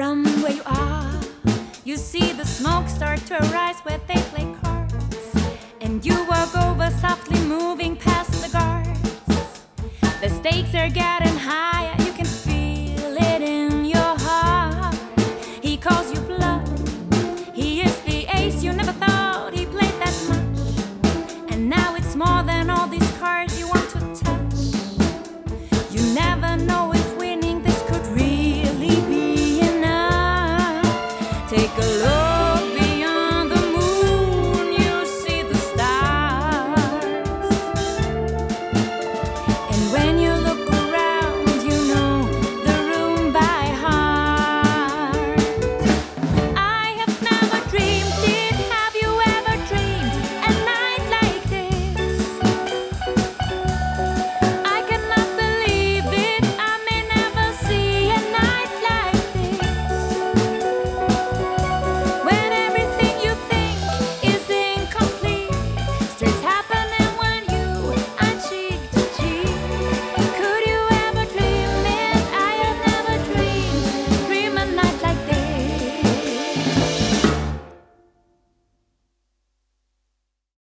From where you are, you see the smoke start to arise where they play cards. And you walk over softly, moving past the guards. The stakes are getting take a